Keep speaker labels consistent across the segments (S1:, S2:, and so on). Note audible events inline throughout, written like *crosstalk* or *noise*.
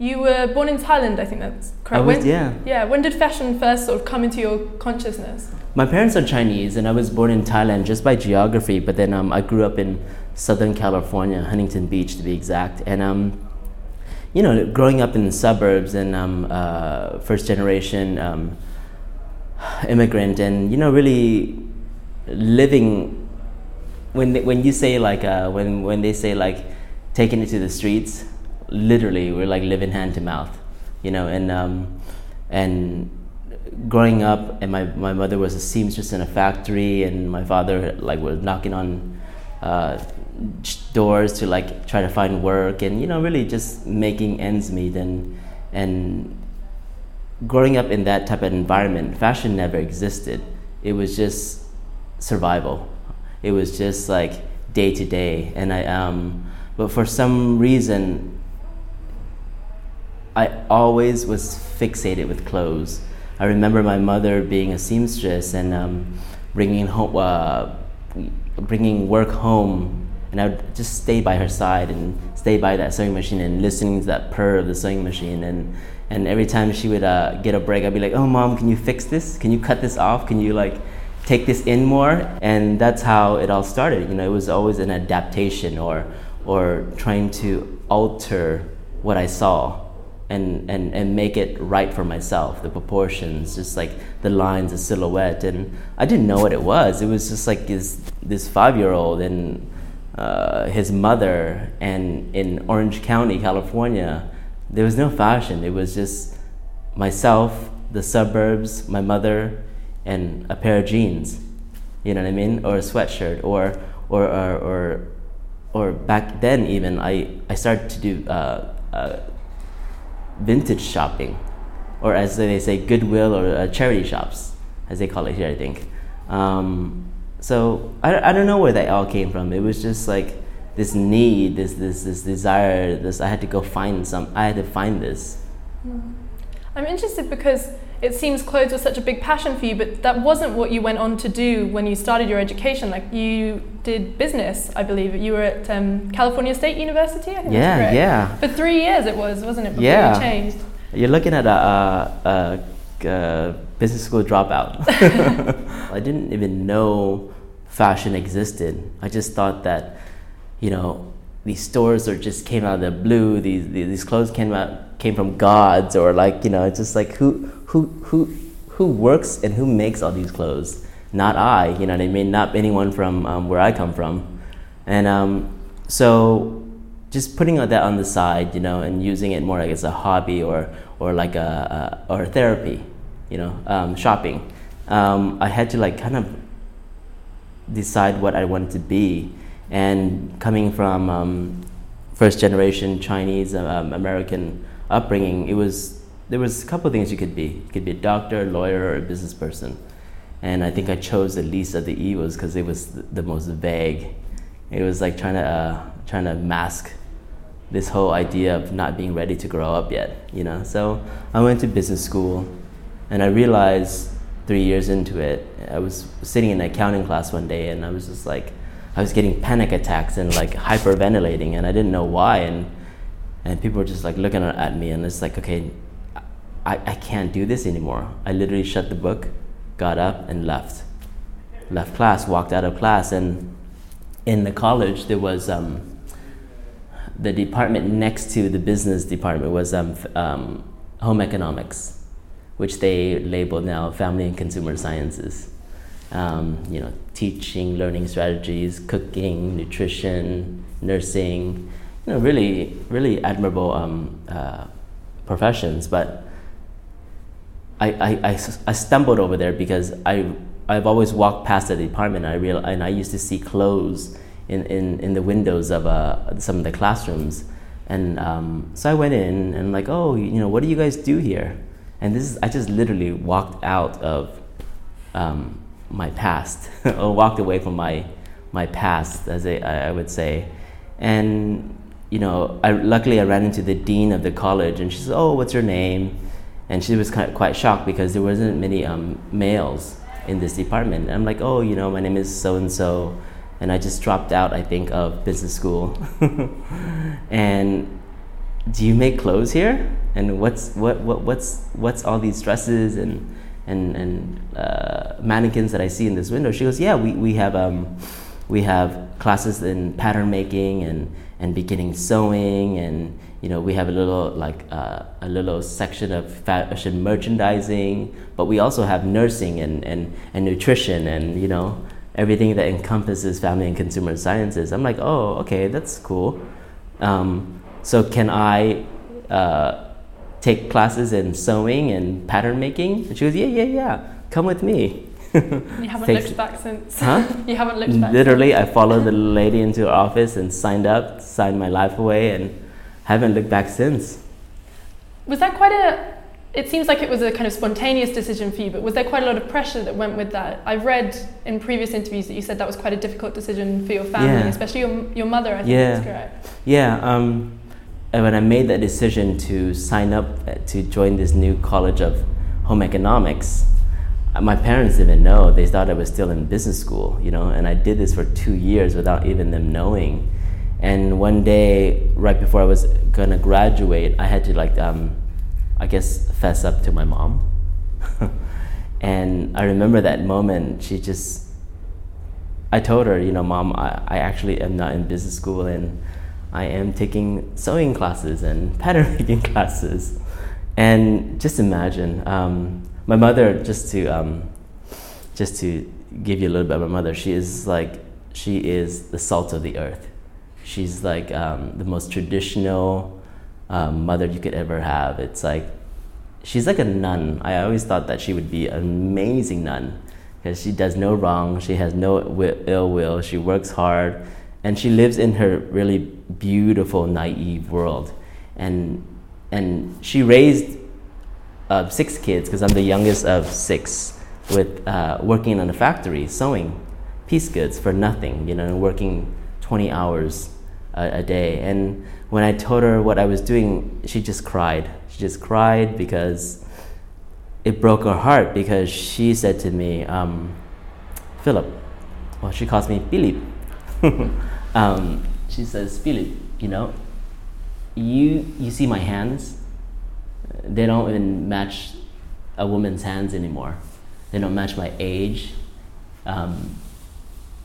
S1: You were born in Thailand, I think that's correct.
S2: I was,
S1: when,
S2: yeah.
S1: Yeah. When did fashion first sort of come into your consciousness?
S2: My parents are Chinese, and I was born in Thailand just by geography. But then um, I grew up in Southern California, Huntington Beach to be exact. And um, you know, growing up in the suburbs and um, uh, first generation um, immigrant, and you know, really living. When they, when you say like uh, when when they say like taking it to the streets, literally we're like living hand to mouth, you know, and um, and growing up, and my, my mother was a seamstress in a factory, and my father like was knocking on uh, doors to like try to find work, and you know, really just making ends meet, and and growing up in that type of environment, fashion never existed. It was just survival. It was just like day to day, and I um, but for some reason. I always was fixated with clothes I remember my mother being a seamstress and um, bringing home, uh, bringing work home, and I would just stay by her side and stay by that sewing machine and listening to that purr of the sewing machine. And and every time she would uh, get a break, I'd be like, "Oh, mom, can you fix this? Can you cut this off? Can you like?" take this in more and that's how it all started you know it was always an adaptation or or trying to alter what i saw and, and, and make it right for myself the proportions just like the lines the silhouette. And i didn't know what it was. It was just like this, this five year old and uh, his mother and in orange county california there was no fashion. It was just myself the suburbs my mother and a pair of jeans. You know what i mean? Or a sweatshirt. Or or or, or, or back then even i, I started to do uh, uh, vintage shopping, or as they say, goodwill or uh, charity shops, as they call it here, I think. Um, so I, I don't know where that all came from. It was just like this need, this this this desire. This I had to go find some. I had to find this.
S1: Hmm. I'm interested because it seems clothes were such a big passion for you, but that wasn't what you went on to do when you started your education. Like you did business, I believe. You were at um, California State University. I think
S2: yeah, yeah.
S1: For three years, it was, wasn't it? Before
S2: yeah.
S1: you changed.
S2: You're looking at a, a, a, business school dropout. *laughs* *laughs* I didn't even know fashion existed. I just thought that, you know, these stores are just came out of the blue. These these clothes came out came from gods or like you know it's just like who who who who works and who makes all these clothes? Not i you know what i mean? Not anyone from um, where i come from. And um, so just putting that on the side you know and using it more like as a hobby or or like a, a or therapy you know um, shopping. Um, i had to like kind of decide what i wanted to be. And coming from um, first generation chinese um, american upbringing, it was there was a couple of things you could be. You could be a doctor, a lawyer, or a business person. And I think I chose the least of the evils because it was the, most vague. It was like trying to uh, trying to mask this whole idea of not being ready to grow up yet. You know. So I went to business school, and I realized three years into it, I was sitting in an accounting class one day, and I was just like, I was getting panic attacks and like hyperventilating, and I didn't know why. And and people were just like looking at me and it's like okay I, I can't do this anymore i literally shut the book got up and left left class walked out of class and in the college there was um, the department next to the business department was um, um, home economics which they label now family and consumer sciences um, you know teaching learning strategies cooking nutrition nursing you know, really, really admirable um, uh, professions. But I, I, I, I, stumbled over there because I, I've always walked past the department and I, real, and I used to see clothes in, in, in the windows of uh, some of the classrooms. And um, so I went in and like, oh, you know, what do you guys do here? And this is, I just literally walked out of um, my past, *laughs* or walked away from my, my past, as I, I would say. And you know, I, luckily I ran into the dean of the college, and she said, "Oh, what's your name?" And she was kind of, quite shocked because there wasn't many um, males in this department. And I'm like, "Oh, you know, my name is so and so," and I just dropped out, I think, of business school, *laughs* and do you make clothes here? And what's what, what what's what's all these dresses and and and uh, mannequins that I see in this window? She goes, yeah, we we have um, we have classes in pattern making and and beginning sewing and you know we have a little like uh, a little section of fashion merchandising but we also have nursing and, and, and nutrition and you know everything that encompasses family and consumer sciences. I'm like oh okay that's cool. Um, so can i uh, take classes in sewing and pattern making? And she goes yeah yeah yeah. Come with me *laughs*
S1: you haven't looked back since.
S2: Huh? *laughs*
S1: you haven't looked back.
S2: Literally, since. I followed the *laughs* lady into her office and signed up, signed my life away, and haven't looked back since.
S1: Was that quite a? It seems like it was a kind of spontaneous decision for you, but was there quite a lot of pressure that went with that? I've read in previous interviews that you said that was quite a difficult decision for your family, yeah. especially your, your mother. I think yeah. that's correct.
S2: Yeah. Um, and when I made that decision to sign up uh, to join this new college of home economics, my parents didn't know. They thought I was still in business school, you know, and I did this for two years without even them knowing. And one day, right before I was gonna graduate, I had to like, um, I guess, fess up to my mom. *laughs* and I remember that moment. She just, I told her, you know, mom, I, I actually am not in business school and I am taking sewing classes and pattern *laughs* making classes. And just imagine, um, my mother, just to um, just to give you a little bit about my mother, she is like she is the salt of the earth. She's like um, the most traditional um, mother you could ever have. It's like she's like a nun. I always thought that she would be an amazing nun because she does no wrong. She has no ill will. She works hard, and she lives in her really beautiful, naive world. And and she raised of six kids, because I'm the youngest of six, with uh, working in a factory, sewing piece goods for nothing, you know, working 20 hours a, a, day. And when I told her what I was doing, she just cried. She just cried because it broke her heart because she said to me, um, Philip, well, she calls me Philip. *laughs* um, she says, Philip, you know, you, you see my hands? They don't even match a woman's hands anymore. They don't match my age. Um,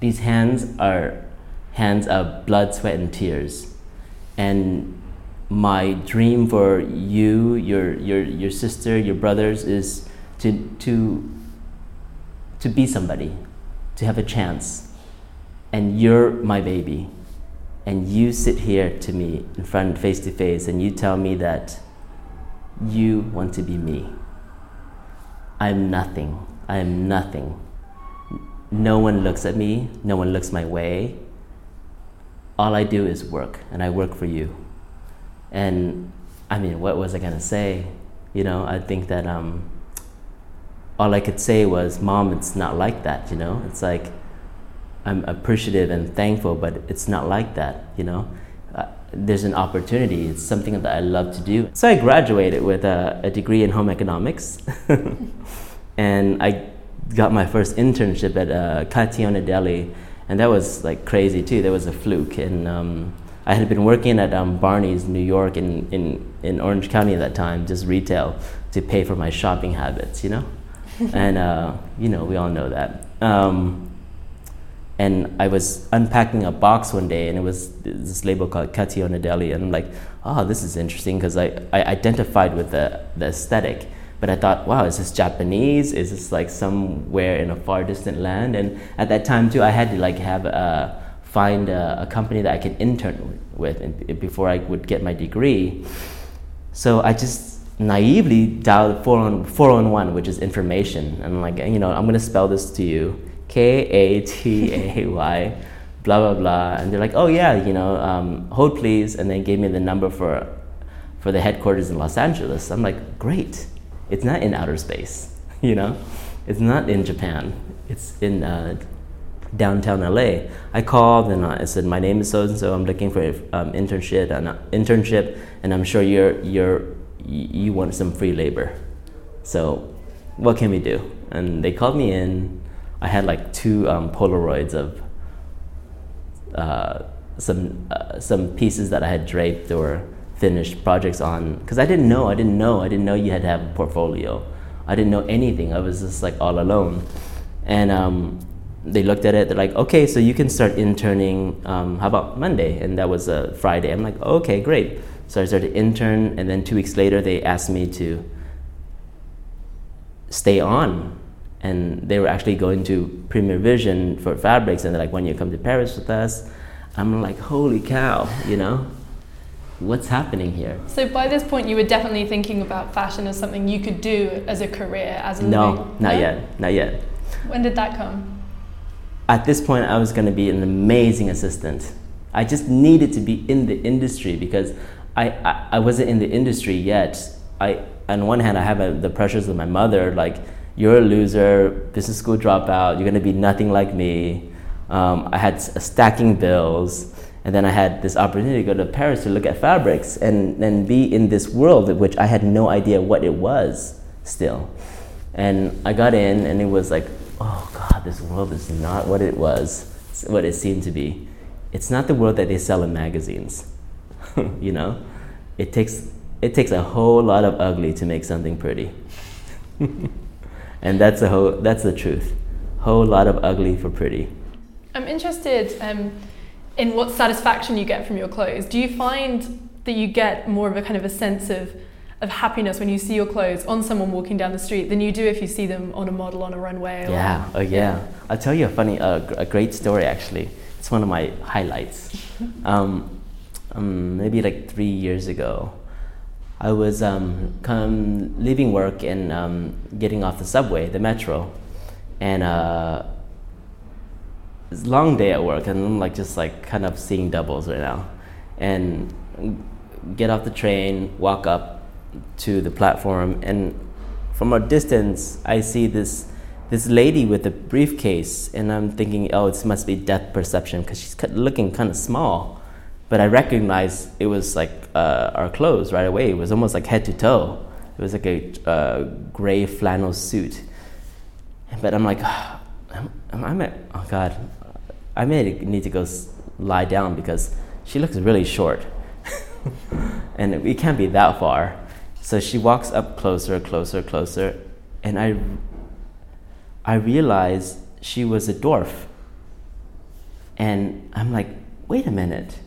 S2: these hands are hands of blood, sweat, and tears. And my dream for you, your, your, your sister, your brothers is to, to, to be somebody, to have a chance. And you're my baby. And you sit here to me in front, face to face, and you tell me that you want to be me. I'm nothing. I am nothing. No one looks at me, no one looks my way. All I do is work, and I work for you. And I mean, what was I going to say? You know, I think that um, all I could say was, Mom, it's not like that, you know? It's like, I'm appreciative and thankful, but it's not like that, you know? There's an opportunity. It's something that I love to do. So I graduated with a, a degree in home economics, *laughs* and I got my first internship at uh, Katayone Adeli, and that was like crazy too. That was a fluke, and um, I had been working at um, Barney's, New York, in, in in Orange County at that time, just retail, to pay for my shopping habits, you know, *laughs* and uh, you know we all know that. Um, and I was unpacking a box one day, and it was this label called Katayone Adeli, and I'm like, oh, this is interesting because I, I identified with the, the aesthetic, but I thought, wow, is this Japanese? Is this like somewhere in a far distant land? And at that time too, I had to like have a, find a, a company that I could intern with before I would get my degree. So I just naively dialed 401, which is information. And I'm like, you know, I'm gonna spell this to you K A T A Y, blah blah blah, and they're like, oh yeah, you know, um, hold please, and then gave me the number for for the headquarters in Los Angeles. I'm like, great, it's not in outer space, *laughs* you know, it's not in Japan, it's in uh, downtown LA. I called and I said, my name is so and so. I'm looking for an um, internship and uh, internship, and I'm sure you're you're you want some free labor. So, what can we do? And they called me in I had like two um, Polaroids of uh, some uh, some pieces that I had draped or finished projects on because I didn't know, I didn't know, I didn't know you had to have a portfolio. I didn't know anything. I was just like all alone. And um, they looked at it, they're like, okay, so you can start interning, um, how about Monday? And that was a Friday. I'm like, okay, great. So I started to intern, and then two weeks later, they asked me to stay on. And they were actually going to Premier Vision for fabrics, and they're like, when you come to Paris with us, I'm like, holy cow, you know? What's happening here?
S1: So by this point, you were definitely thinking about fashion as something you could do as a career, as a
S2: no,
S1: living.
S2: not yet, not yet.
S1: When did that come?
S2: At this point, I was going to be an amazing assistant. I just needed to be in the industry because I, I, I wasn't in the industry yet. I, on one hand, I have a, the pressures of my mother, like, you're a loser, business school dropout, you're to be nothing like me. Um, I had stacking bills, and then I had this opportunity to go to Paris to look at fabrics and, and be in this world, which I had no idea what it was still. And I got in, and it was like, oh God, this world is not what it was, what it seemed to be. It's not the world that they sell in magazines. *laughs* you know, it takes it takes a whole lot of ugly to make something pretty, *laughs* and that's the whole that's the truth. Whole lot of ugly for pretty.
S1: I'm interested um, in what satisfaction you get from your clothes. Do you find that you get more of a kind of a sense of, of happiness when you see your clothes on someone walking down the street than you do if you see them on a model on a runway? Or,
S2: Yeah, oh yeah. I'll tell you a funny, uh, a great story actually. It's one of my highlights. *laughs* Um, um, maybe like three years ago, I was um, come leaving work and um, getting off the subway, the metro, and uh, it's a long day at work, and I'm like just like kind of seeing doubles right now, and get off the train, walk up to the platform, and from a distance, I see this this lady with a briefcase, and I'm thinking, oh, this must be depth perception because she's looking kind of small. But I recognized it was like uh, our clothes right away. It was almost like head to toe. It was like a uh, gray flannel suit. But I'm like, *sighs* I'm. I may, oh God, I may need to go lie down because she looks really short. *laughs* and we can't be that far. So she walks up closer, closer, closer, and I, I realized she was a dwarf. And I'm like, wait a minute.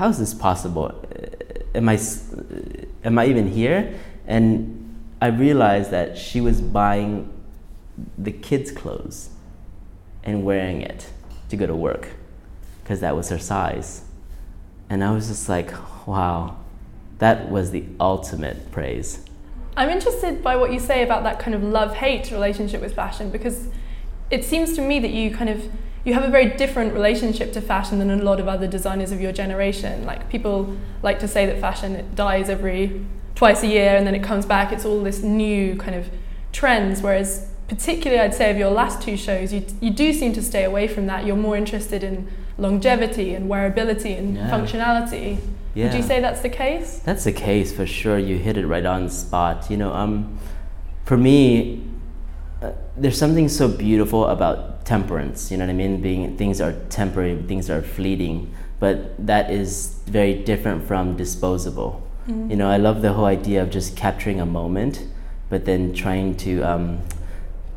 S2: How is this possible? Uh, Am I, uh, am I even here? And I realized that she was buying the kids' clothes and wearing it to go to work because that was her size. And I was just like, wow, that was the ultimate praise.
S1: I'm interested by what you say about that kind of love-hate relationship with fashion because it seems to me that you kind of you have a very different relationship to fashion than a lot of other designers of your generation. Like people like to say that fashion it dies every twice a year and then it comes back. It's all this new kind of trends. Whereas particularly I'd say of your last two shows, you you do seem to stay away from that. You're more interested in longevity and wearability and
S2: Yeah.
S1: functionality. Would you say that's the case?
S2: That's the case for sure. You hit it right on the spot. You know, um, for me, uh, there's something so beautiful about temperance. You know what I mean? Being things are temporary, things are fleeting, but that is very different from disposable. You know, I love the whole idea of just capturing a moment, but then trying to um,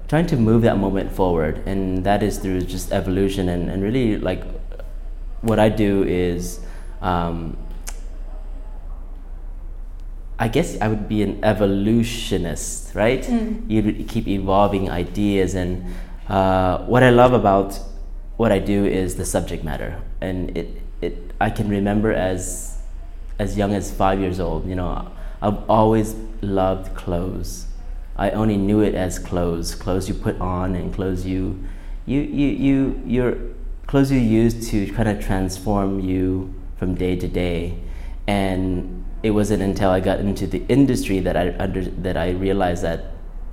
S2: trying to move that moment forward, and that is through just evolution and, and really like what I do is. Um, I guess I would be an evolutionist, right?
S1: Mm.
S2: You keep evolving ideas, and uh, what I love about what I do is the subject matter, and it, it I can remember as as young as five years old. You know, I've always loved clothes. I only knew it as clothes, clothes you put on, and clothes you you you you your clothes you use to kind of transform you from day to day, and it wasn't until I got into the industry that I under, that I realized that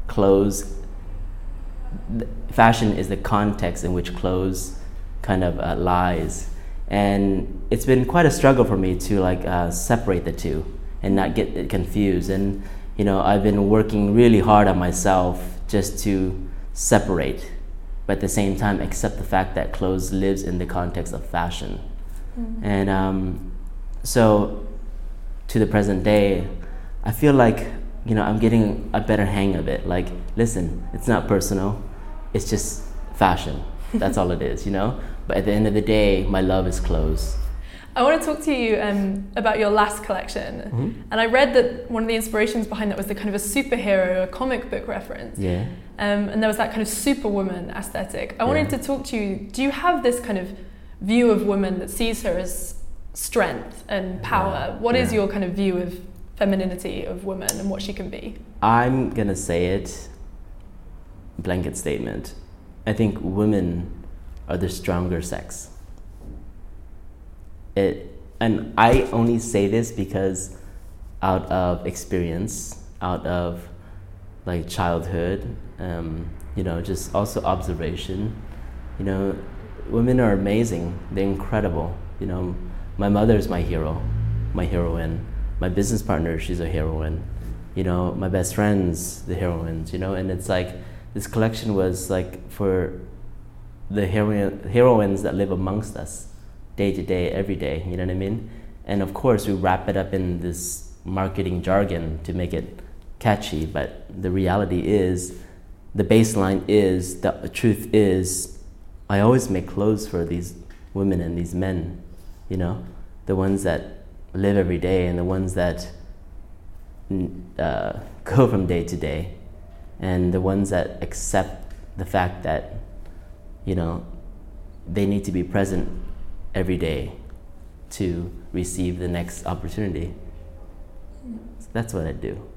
S2: clothes th- fashion is the context in which clothes kind of uh, lies. And it's been quite a struggle for me to like uh, separate the two and not get it confused. And you know i've been working really hard on myself just to separate but at the same time accept the fact that clothes lives in the context of fashion. And um, so to the present day, I feel like you know I'm getting a better hang of it. Like, listen, it's not personal; it's just fashion. That's all it is, you know. But at the end of the day, my love is clothes.
S1: I want to talk to you um, about your last collection.
S2: Mm-hmm.
S1: And I read that one of the inspirations behind that was the kind of a superhero, a comic book reference.
S2: Yeah.
S1: Um, and there was that kind of superwoman aesthetic. I wanted to talk to you. Do you have this kind of view of woman that sees her as strength and power?
S2: Yeah.
S1: What is
S2: Yeah.
S1: your kind of view of femininity of women and what she can be?
S2: I'm gonna say it. Blanket statement. I think women are the stronger sex. It, and I only say this because out of experience, out of like childhood, um, you know, just also observation. You know, women are amazing. They're incredible. You know, my mother is my hero, my heroine. My business partner, she's a heroine. You know, my best friends, the heroines. You know, and it's like this collection was like for the heroine, heroines that live amongst us, day to day, every day. You know what I mean? And of course, we wrap it up in this marketing jargon to make it catchy. But the reality is, the baseline is the truth is, I always make clothes for these women and these men. You know, the ones that live every day and the ones that uh, *laughs* go from day to day, and the ones that accept the fact that you know they need to be present every day to receive the next opportunity. So that's what I do.